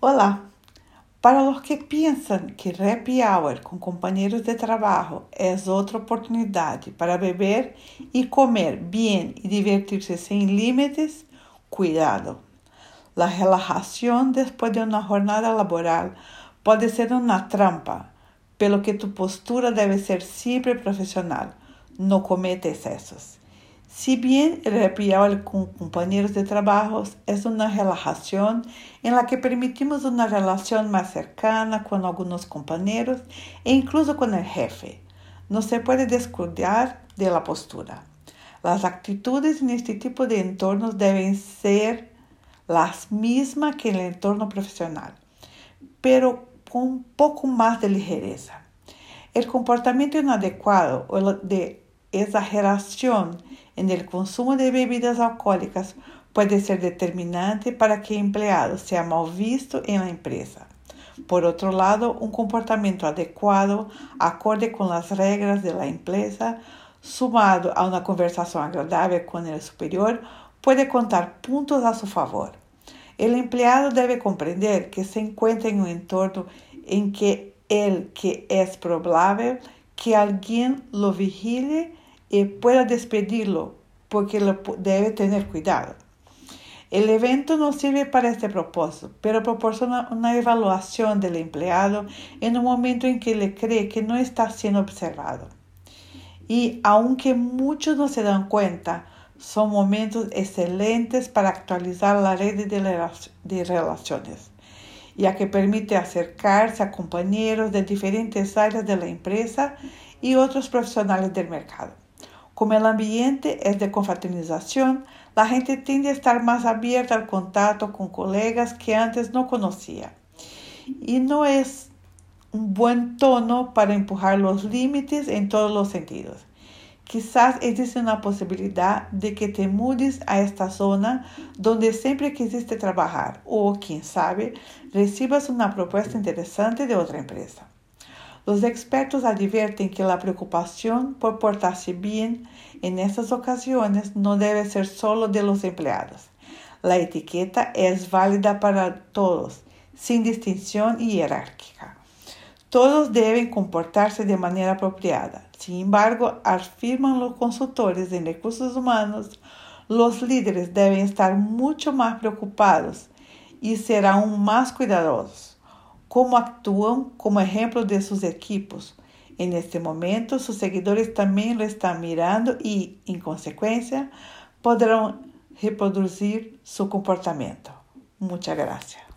Olá! Para los que piensan que happy hour con compañeros de trabajo es otra oportunidad para beber y comer bien y divertirse sin límites, cuidado. La relajación después de una jornada laboral puede ser una trampa, pelo que tu postura debe ser siempre profesional. No comete excesos. Si bien el happy con compañeros de trabajo es una relajación en la que permitimos una relación más cercana con algunos compañeros e incluso con el jefe, no se puede descuidar de la postura. Las actitudes en este tipo de entornos deben ser las mismas que en el entorno profesional, pero con un poco más de ligereza. El comportamiento inadecuado o de exageración en el consumo de bebidas alcohólicas puede ser determinante para que el empleado sea mal visto en la empresa. Por otro lado, un comportamiento adecuado, acorde con las reglas de la empresa, sumado a una conversación agradable con el superior, puede contar puntos a su favor. El empleado debe comprender que se encuentra en un entorno en que el que es probable que alguien lo vigile y pueda despedirlo porque lo debe tener cuidado. El evento no sirve para este propósito, pero proporciona una evaluación del empleado en un momento en que le cree que no está siendo observado. Y aunque muchos no se dan cuenta, son momentos excelentes para actualizar la red de relaciones, ya que permite acercarse a compañeros de diferentes áreas de la empresa y otros profesionales del mercado. Como el ambiente es de confraternización, la gente tiende a estar más abierta al contacto con colegas que antes no conocía. Y no es un buen tono para empujar los límites en todos los sentidos. Quizás existe una posibilidad de que te mudes a esta zona donde siempre quisiste trabajar o, quién sabe, recibas una propuesta interesante de otra empresa. Los expertos advierten que la preocupación por portarse bien en estas ocasiones no debe ser solo de los empleados. La etiqueta es válida para todos, sin distinción jerárquica. Todos deben comportarse de manera apropiada. Sin embargo, afirman los consultores en recursos humanos, los líderes deben estar mucho más preocupados y ser aún más cuidadosos cómo actúan como ejemplo de sus equipos. En este momento, sus seguidores también lo están mirando y, en consecuencia, podrán reproducir su comportamiento. Muchas gracias.